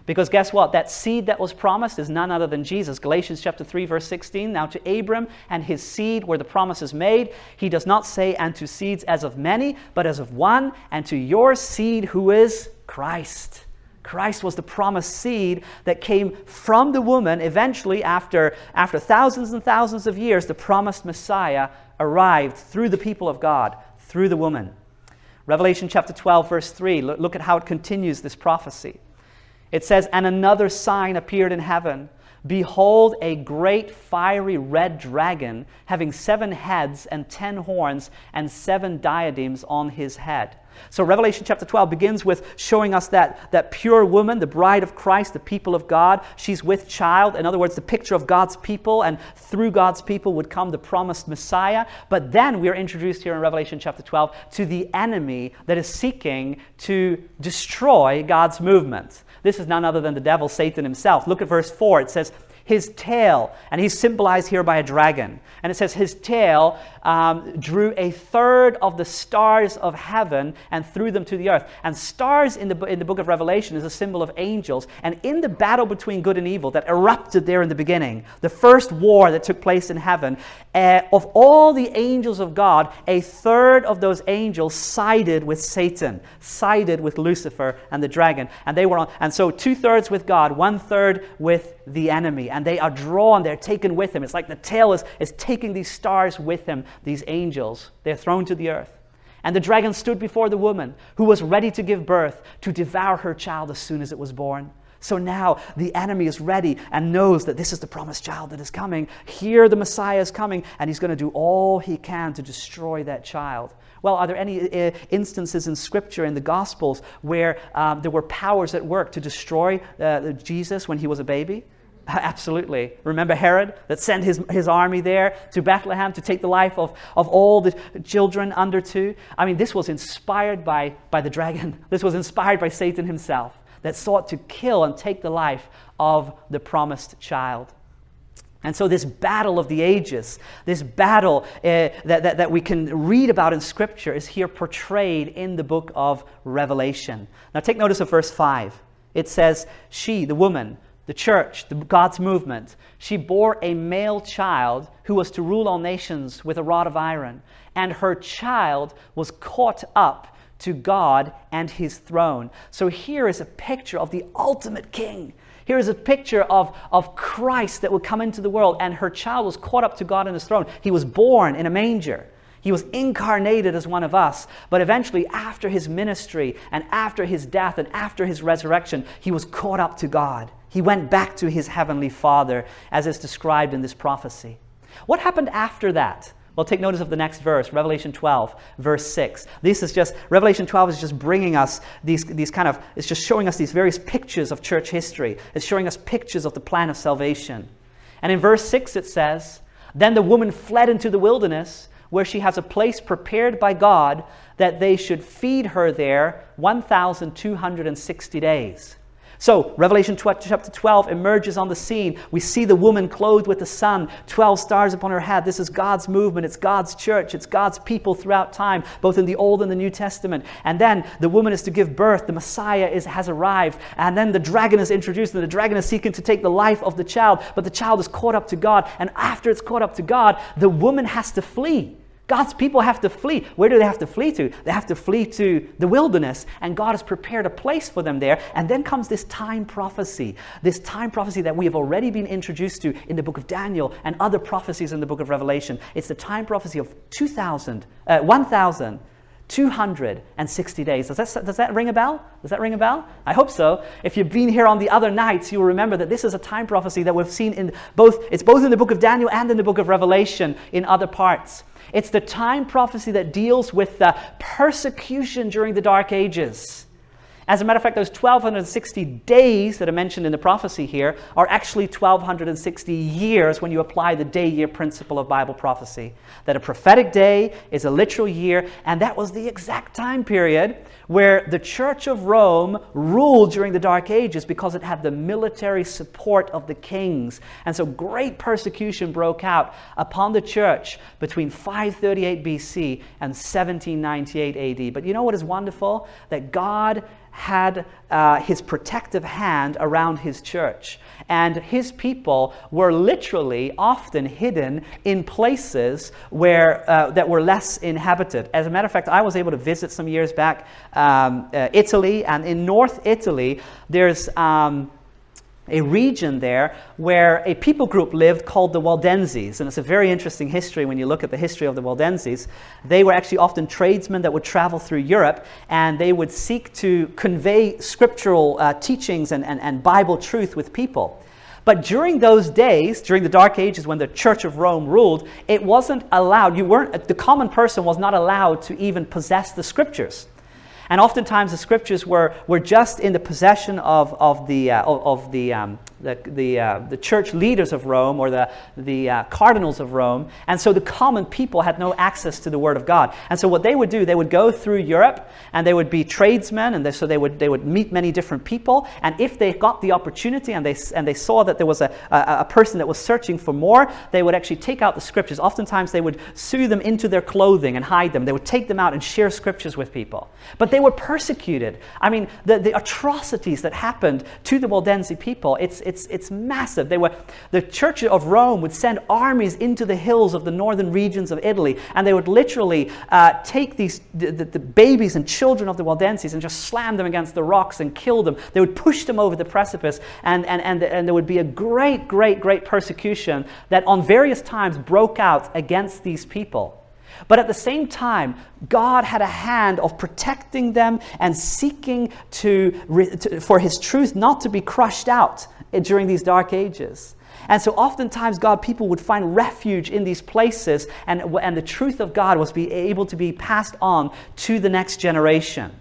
Because guess what? That seed that was promised is none other than Jesus. Galatians chapter 3 verse 16. Now to Abram and his seed where the promise is made, he does not say and to seeds as of many, but as of one, and to your seed who is Christ. Christ was the promised seed that came from the woman. Eventually, after, after thousands and thousands of years, the promised Messiah arrived through the people of God, through the woman. Revelation chapter 12, verse 3, look at how it continues this prophecy. It says, And another sign appeared in heaven. Behold, a great fiery red dragon, having seven heads and ten horns, and seven diadems on his head. So, Revelation chapter 12 begins with showing us that, that pure woman, the bride of Christ, the people of God. She's with child. In other words, the picture of God's people, and through God's people would come the promised Messiah. But then we are introduced here in Revelation chapter 12 to the enemy that is seeking to destroy God's movement. This is none other than the devil, Satan himself. Look at verse 4. It says, his tail, and he's symbolized here by a dragon. And it says, His tail um, drew a third of the stars of heaven and threw them to the earth. And stars in the, in the book of Revelation is a symbol of angels. And in the battle between good and evil that erupted there in the beginning, the first war that took place in heaven, uh, of all the angels of God, a third of those angels sided with Satan, sided with Lucifer and the dragon. And they were on, and so two thirds with God, one third with the enemy. And they are drawn, they're taken with him. It's like the tail is, is taking these stars with him, these angels. They're thrown to the earth. And the dragon stood before the woman who was ready to give birth to devour her child as soon as it was born. So now the enemy is ready and knows that this is the promised child that is coming. Here the Messiah is coming, and he's going to do all he can to destroy that child. Well, are there any uh, instances in Scripture, in the Gospels, where um, there were powers at work to destroy uh, Jesus when he was a baby? Absolutely. Remember Herod that sent his, his army there to Bethlehem to take the life of, of all the children under two? I mean, this was inspired by, by the dragon. This was inspired by Satan himself that sought to kill and take the life of the promised child. And so, this battle of the ages, this battle uh, that, that, that we can read about in Scripture, is here portrayed in the book of Revelation. Now, take notice of verse 5. It says, She, the woman, the church, the, God's movement, she bore a male child who was to rule all nations with a rod of iron. And her child was caught up to God and his throne. So, here is a picture of the ultimate king here is a picture of, of Christ that would come into the world, and her child was caught up to God in his throne. He was born in a manger. He was incarnated as one of us. But eventually, after his ministry and after his death and after his resurrection, he was caught up to God. He went back to his heavenly Father, as is described in this prophecy. What happened after that? Well, take notice of the next verse, Revelation 12, verse 6. This is just, Revelation 12 is just bringing us these, these kind of, it's just showing us these various pictures of church history. It's showing us pictures of the plan of salvation. And in verse 6 it says, Then the woman fled into the wilderness, where she has a place prepared by God that they should feed her there 1,260 days. So, Revelation chapter 12 emerges on the scene. We see the woman clothed with the sun, 12 stars upon her head. This is God's movement. It's God's church. It's God's people throughout time, both in the Old and the New Testament. And then the woman is to give birth. The Messiah is, has arrived. And then the dragon is introduced, and the dragon is seeking to take the life of the child. But the child is caught up to God. And after it's caught up to God, the woman has to flee. God's people have to flee. Where do they have to flee to? They have to flee to the wilderness, and God has prepared a place for them there. And then comes this time prophecy, this time prophecy that we have already been introduced to in the book of Daniel and other prophecies in the book of Revelation. It's the time prophecy of 2,000, uh, 1,260 days. Does that, does that ring a bell? Does that ring a bell? I hope so. If you've been here on the other nights, you'll remember that this is a time prophecy that we've seen in both, it's both in the book of Daniel and in the book of Revelation in other parts. It's the time prophecy that deals with the persecution during the Dark Ages. As a matter of fact, those 1260 days that are mentioned in the prophecy here are actually 1260 years when you apply the day year principle of Bible prophecy. That a prophetic day is a literal year, and that was the exact time period where the Church of Rome ruled during the Dark Ages because it had the military support of the kings. And so great persecution broke out upon the church between 538 BC and 1798 AD. But you know what is wonderful? That God had uh, his protective hand around his church. And his people were literally often hidden in places where, uh, that were less inhabited. As a matter of fact, I was able to visit some years back um, uh, Italy, and in North Italy, there's. Um, a region there where a people group lived called the Waldenses. And it's a very interesting history when you look at the history of the Waldenses. They were actually often tradesmen that would travel through Europe and they would seek to convey scriptural uh, teachings and, and, and Bible truth with people. But during those days, during the Dark Ages when the Church of Rome ruled, it wasn't allowed, you weren't, the common person was not allowed to even possess the scriptures. And oftentimes the scriptures were, were just in the possession of, of the, uh, of, the, um, the, the, uh, the church leaders of Rome or the, the uh, cardinals of Rome. And so the common people had no access to the Word of God. And so what they would do, they would go through Europe and they would be tradesmen. And they, so they would, they would meet many different people. And if they got the opportunity and they, and they saw that there was a, a, a person that was searching for more, they would actually take out the scriptures. Oftentimes they would sew them into their clothing and hide them. They would take them out and share scriptures with people. But they were persecuted. I mean, the, the atrocities that happened to the Waldense people, it's, it's, it's massive. They were, the Church of Rome would send armies into the hills of the northern regions of Italy, and they would literally uh, take these, the, the, the, babies and children of the Waldenses and just slam them against the rocks and kill them. They would push them over the precipice, and, and, and, and there would be a great, great, great persecution that on various times broke out against these people. But at the same time, God had a hand of protecting them and seeking to, to, for His truth not to be crushed out Eh, during these dark ages. And so oftentimes, God, people would find refuge in these places, and, and the truth of God was be able to be passed on to the next generation.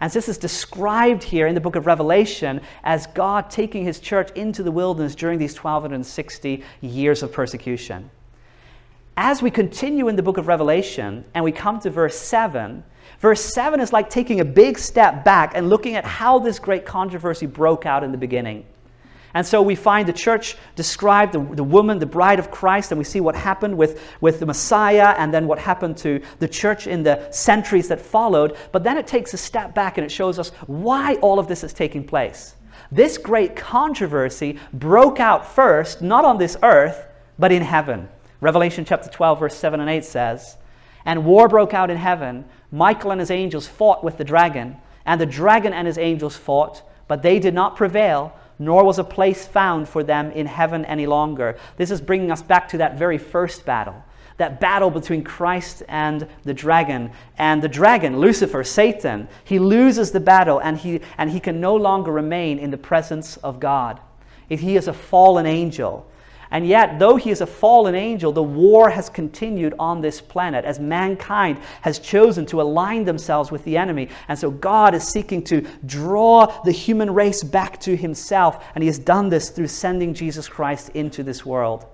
As this is described here in the book of Revelation as God taking his church into the wilderness during these 1260 years of persecution as we continue in the book of Revelation and we come to verse 7, verse 7 is like taking a big step back and looking at how this great controversy broke out in the beginning. And so we find the church described, the, the woman, the bride of Christ, and we see what happened with, with the Messiah and then what happened to the church in the centuries that followed. But then it takes a step back and it shows us why all of this is taking place. This great controversy broke out first, not on this earth, but in heaven. Revelation chapter 12, verse 7 and 8 says, And war broke out in heaven. Michael and his angels fought with the dragon, and the dragon and his angels fought, but they did not prevail, nor was a place found for them in heaven any longer. This is bringing us back to that very first battle. That battle between Christ and the dragon. And the dragon, Lucifer, Satan, he loses the battle and he, and he can no longer remain in the presence of God. If he is a fallen angel. And yet, though he is a fallen angel, the war has continued on this planet as mankind has chosen to align themselves with the enemy. And so, God is seeking to draw the human race back to himself. And he has done this through sending Jesus Christ into this world.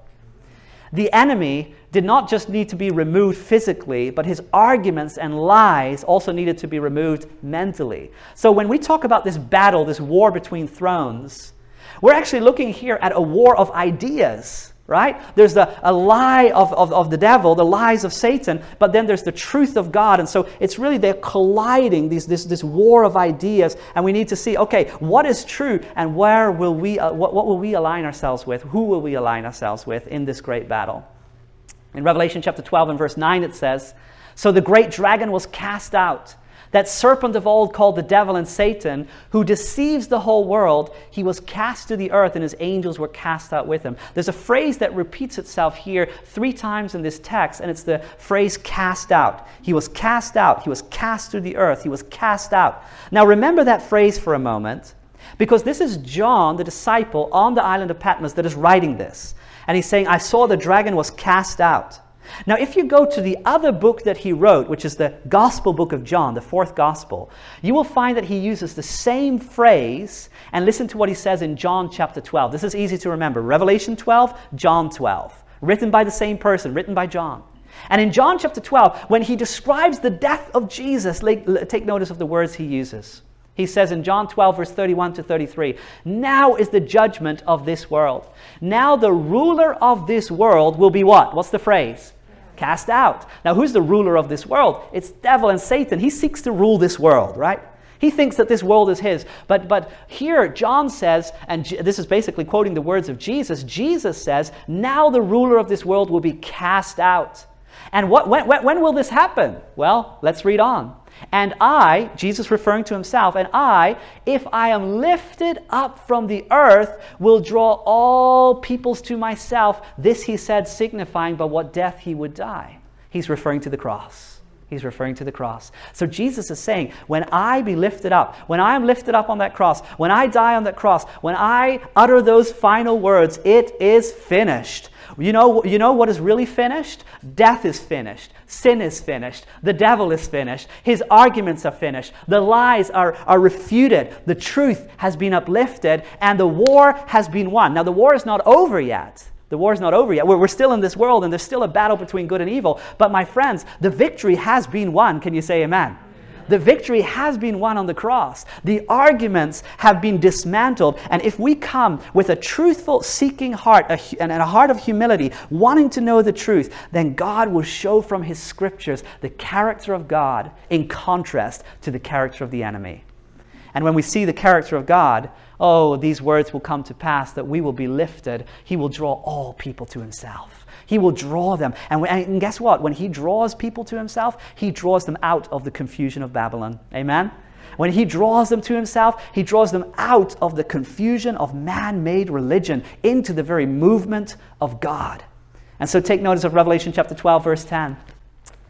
The enemy did not just need to be removed physically, but his arguments and lies also needed to be removed mentally. So, when we talk about this battle, this war between thrones, we're actually looking here at a war of ideas, right? There's the, a lie of, of, of the devil, the lies of Satan, but then there's the truth of God. And so it's really they're colliding, these, this, this war of ideas. And we need to see, okay, what is true and where will we, uh, what, what will we align ourselves with? Who will we align ourselves with in this great battle? In Revelation chapter 12 and verse 9, it says, So the great dragon was cast out that serpent of old called the devil and Satan, who deceives the whole world, he was cast to the earth and his angels were cast out with him. There's a phrase that repeats itself here three times in this text, and it's the phrase cast out. He was cast out. He was cast to the earth. He was cast out. Now remember that phrase for a moment. Because this is John, the disciple on the island of Patmos, that is writing this. And he's saying, I saw the dragon was cast out. Now, if you go to the other book that he wrote, which is the Gospel book of John, the fourth Gospel, you will find that he uses the same phrase. And listen to what he says in John chapter 12. This is easy to remember Revelation 12, John 12. Written by the same person, written by John. And in John chapter 12, when he describes the death of Jesus, take notice of the words he uses. He says in John 12, verse 31 to 33, Now is the judgment of this world. Now the ruler of this world will be what? What's the phrase? Cast out. Now, who's the ruler of this world? It's devil and Satan. He seeks to rule this world, right? He thinks that this world is his. But, but here, John says, and this is basically quoting the words of Jesus Jesus says, Now the ruler of this world will be cast out. And what, when, when will this happen? Well, let's read on. And I, Jesus referring to himself, and I, if I am lifted up from the earth, will draw all peoples to myself. This he said, signifying by what death he would die. He's referring to the cross. He's referring to the cross. So Jesus is saying, when I be lifted up, when I am lifted up on that cross, when I die on that cross, when I utter those final words, it is finished. You know, you know what is really finished? Death is finished. Sin is finished. The devil is finished. His arguments are finished. The lies are, are refuted. The truth has been uplifted, and the war has been won. Now, the war is not over yet. The war is not over yet. We're, we're still in this world, and there's still a battle between good and evil. But, my friends, the victory has been won. Can you say amen? The victory has been won on the cross. The arguments have been dismantled. And if we come with a truthful, seeking heart a, and a heart of humility, wanting to know the truth, then God will show from His scriptures the character of God in contrast to the character of the enemy. And when we see the character of God, oh, these words will come to pass that we will be lifted. He will draw all people to Himself. He will draw them. And, and guess what? When He draws people to Himself, He draws them out of the confusion of Babylon. Amen? When He draws them to Himself, He draws them out of the confusion of man made religion into the very movement of God. And so take notice of Revelation chapter 12, verse 10.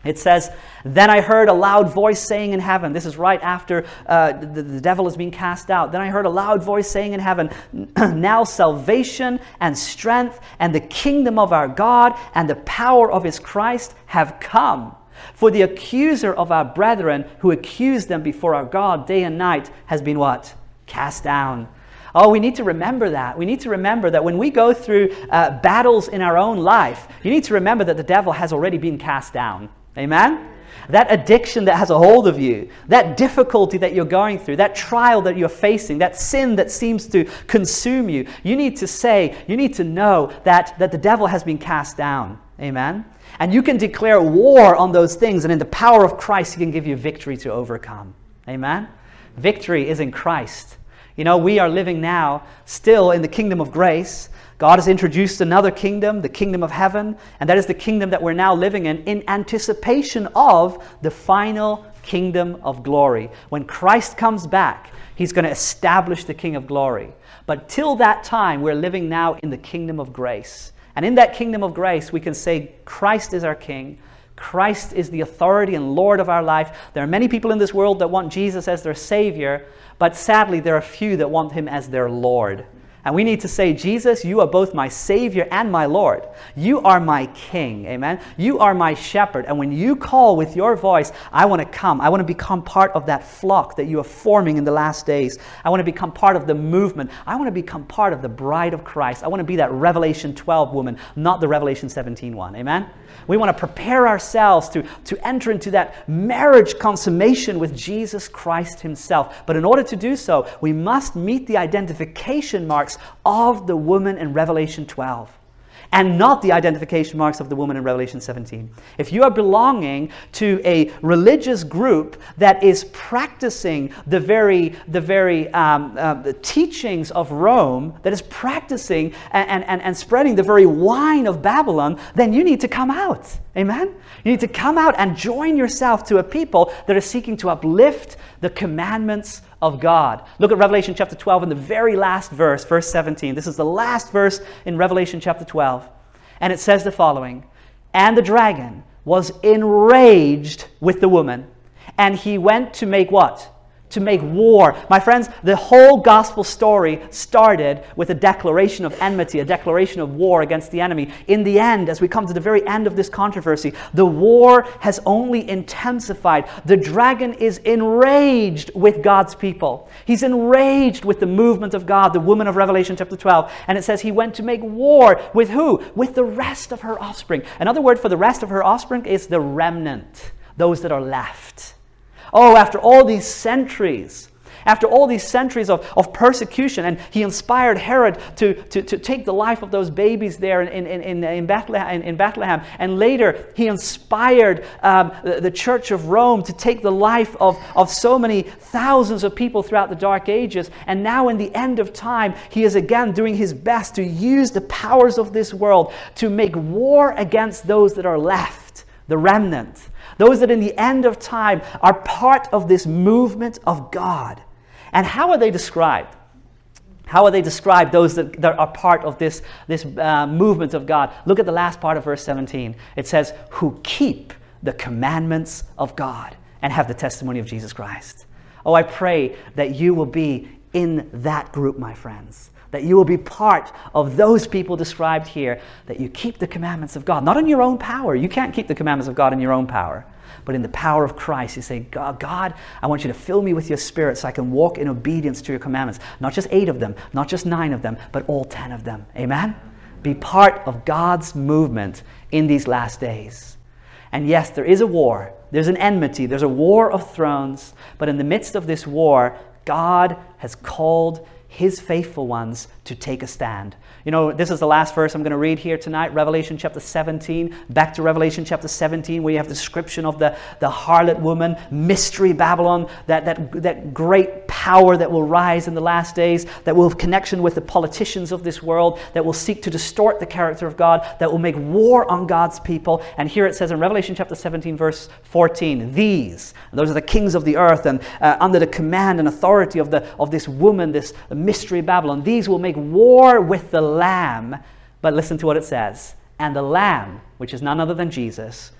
It says, Then I heard a loud voice saying in heaven, this is right after uh, the, the devil is being cast out. Then I heard a loud voice saying in heaven, Now salvation and strength and the kingdom of our God and the power of his Christ have come. For the accuser of our brethren who accused them before our God day and night has been what? Cast down. Oh, we need to remember that. We need to remember that when we go through uh, battles in our own life, you need to remember that the devil has already been cast down. Amen? That addiction that has a hold of you, that difficulty that you're going through, that trial that you're facing, that sin that seems to consume you, you need to say, you need to know that, that the devil has been cast down. Amen? And you can declare war on those things, and in the power of Christ, He can give you victory to overcome. Amen? Victory is in Christ. You know, we are living now still in the kingdom of grace, God has introduced another kingdom, the kingdom of heaven, and that is the kingdom that we're now living in in anticipation of the final kingdom of glory. When Christ comes back, he's going to establish the king of glory. But till that time, we're living now in the kingdom of grace. And in that kingdom of grace, we can say, Christ is our king. Christ is the authority and Lord of our life. There are many people in this world that want Jesus as their Savior, but sadly, there are few that want Him as their Lord. And we need to say, Jesus, you are both my Savior and my Lord. You are my King. Amen. You are my shepherd. And when you call with your voice, I want to come. I want to become part of that flock that you are forming in the last days. I want to become part of the movement. I want to become part of the bride of Christ. I want to be that Revelation 12 woman, not the Revelation 17 one. Amen. We want to prepare ourselves to, to enter into that marriage consummation with Jesus Christ Himself. But in order to do so, we must meet the identification marks of the woman in Revelation 12 and not the identification marks of the woman in Revelation 17. If you are belonging to a religious group that is practicing the very, the very um, uh, the teachings of Rome, that is practicing and, and, and spreading the very wine of Babylon, then you need to come out. Amen? You need to come out and join yourself to a people that are seeking to uplift the commandments of God. Look at Revelation chapter 12 in the very last verse, verse 17. This is the last verse in Revelation chapter 12. And it says the following And the dragon was enraged with the woman, and he went to make what? To make war. My friends, the whole gospel story started with a declaration of enmity, a declaration of war against the enemy. In the end, as we come to the very end of this controversy, the war has only intensified. The dragon is enraged with God's people. He's enraged with the movement of God, the woman of Revelation chapter 12. And it says he went to make war with who? With the rest of her offspring. Another word for the rest of her offspring is the remnant, those that are left. Oh, after all these centuries, after all these centuries of, of persecution, and he inspired Herod to, to, to take the life of those babies there in, in, in, in, Bethlehem, in Bethlehem. And later, he inspired um, the, the church of Rome to take the life of, of so many thousands of people throughout the Dark Ages. And now, in the end of time, he is again doing his best to use the powers of this world to make war against those that are left the remnant, those that in the end of time are part of this movement of God. And how are they described? How are they described, those that, that are part of this, this uh, movement of God? Look at the last part of verse 17. It says, Who keep the commandments of God and have the testimony of Jesus Christ. Oh, I pray that you will be in that group, my friends. That you will be part of those people described here, that you keep the commandments of God, not in your own power. You can't keep the commandments of God in your own power, but in the power of Christ. You say, God, God, I want you to fill me with your spirit so I can walk in obedience to your commandments. Not just eight of them, not just nine of them, but all ten of them. Amen? Be part of God's movement in these last days. And yes, there is a war. There's an enmity. There's a war of thrones. But in the midst of this war, God has called his faithful ones to take a stand. You know, this is the last verse I'm going to read here tonight, Revelation chapter 17. Back to Revelation chapter 17, where you have description of the, the harlot woman, mystery Babylon, that, that, that great power that will rise in the last days, that will have connection with the politicians of this world, that will seek to distort the character of God, that will make war on God's people. And here it says in Revelation chapter 17, verse 14, these, those are the kings of the earth, and uh, under the command and authority of, the, of this woman, this mystery Babylon, these will make war with the Lamb. But listen to what it says. And the Lamb, which is none other than Jesus,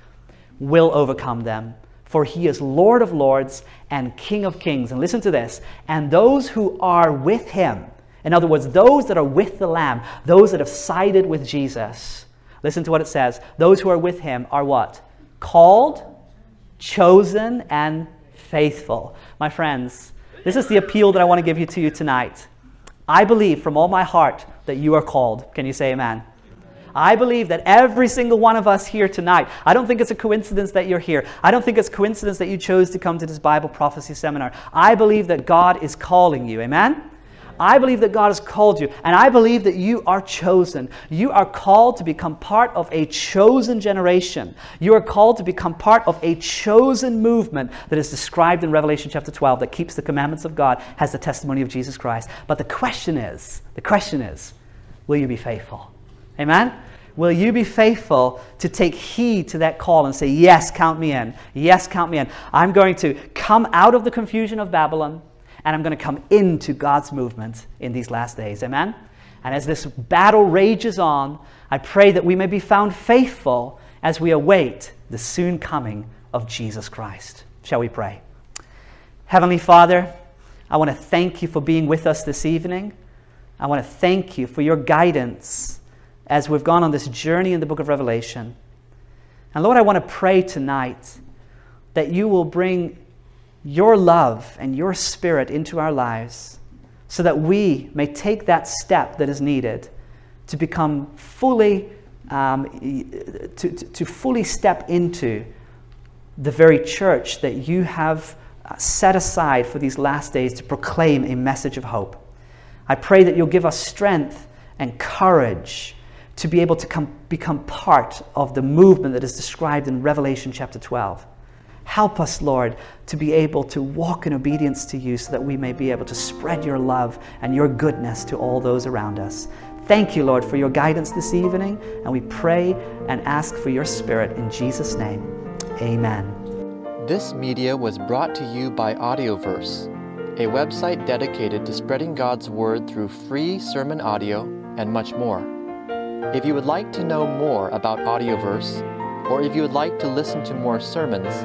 will overcome them. For he is Lord of lords and King of kings. And listen to this. And those who are with him, in other words, those that are with the Lamb, those that have sided with Jesus, listen to what it says. Those who are with him are what? Called, chosen, and faithful. My friends, this is the appeal that I want to give you to you tonight. I believe from all my heart that you are called. Can you say amen? I believe that every single one of us here tonight, I don't think it's a coincidence that you're here. I don't think it's coincidence that you chose to come to this Bible prophecy seminar. I believe that God is calling you. Amen? I believe that God has called you, and I believe that you are chosen. You are called to become part of a chosen generation. You are called to become part of a chosen movement that is described in Revelation chapter 12 that keeps the commandments of God, has the testimony of Jesus Christ. But the question is, the question is, will you be faithful? Amen? Will you be faithful to take heed to that call and say, Yes, count me in. Yes, count me in. I'm going to come out of the confusion of Babylon and I'm going to come into God's movement in these last days. Amen? And as this battle rages on, I pray that we may be found faithful as we await the soon coming of Jesus Christ. Shall we pray? Heavenly Father, I want to thank you for being with us this evening. I want to thank you for your guidance as we've gone on this journey in the book of Revelation. And Lord, I want to pray tonight that you will bring your love and your spirit into our lives so that we may take that step that is needed to become fully, um, to, to, to, fully step into the very church that you have uh, set aside for these last days to proclaim a message of hope. I pray that you'll give us strength and courage to be able to come, become part of the movement that is described in Revelation chapter 12. Help us, Lord, to be able to walk in obedience to you so that we may be able to spread your love and your goodness to all those around us. Thank you, Lord, for your guidance this evening, and we pray and ask for your Spirit in Jesus' name. Amen. This media was brought to you by Audioverse, a website dedicated to spreading God's Word through free sermon audio and much more. If you would like to know more about Audioverse, or if you would like to listen to more sermons,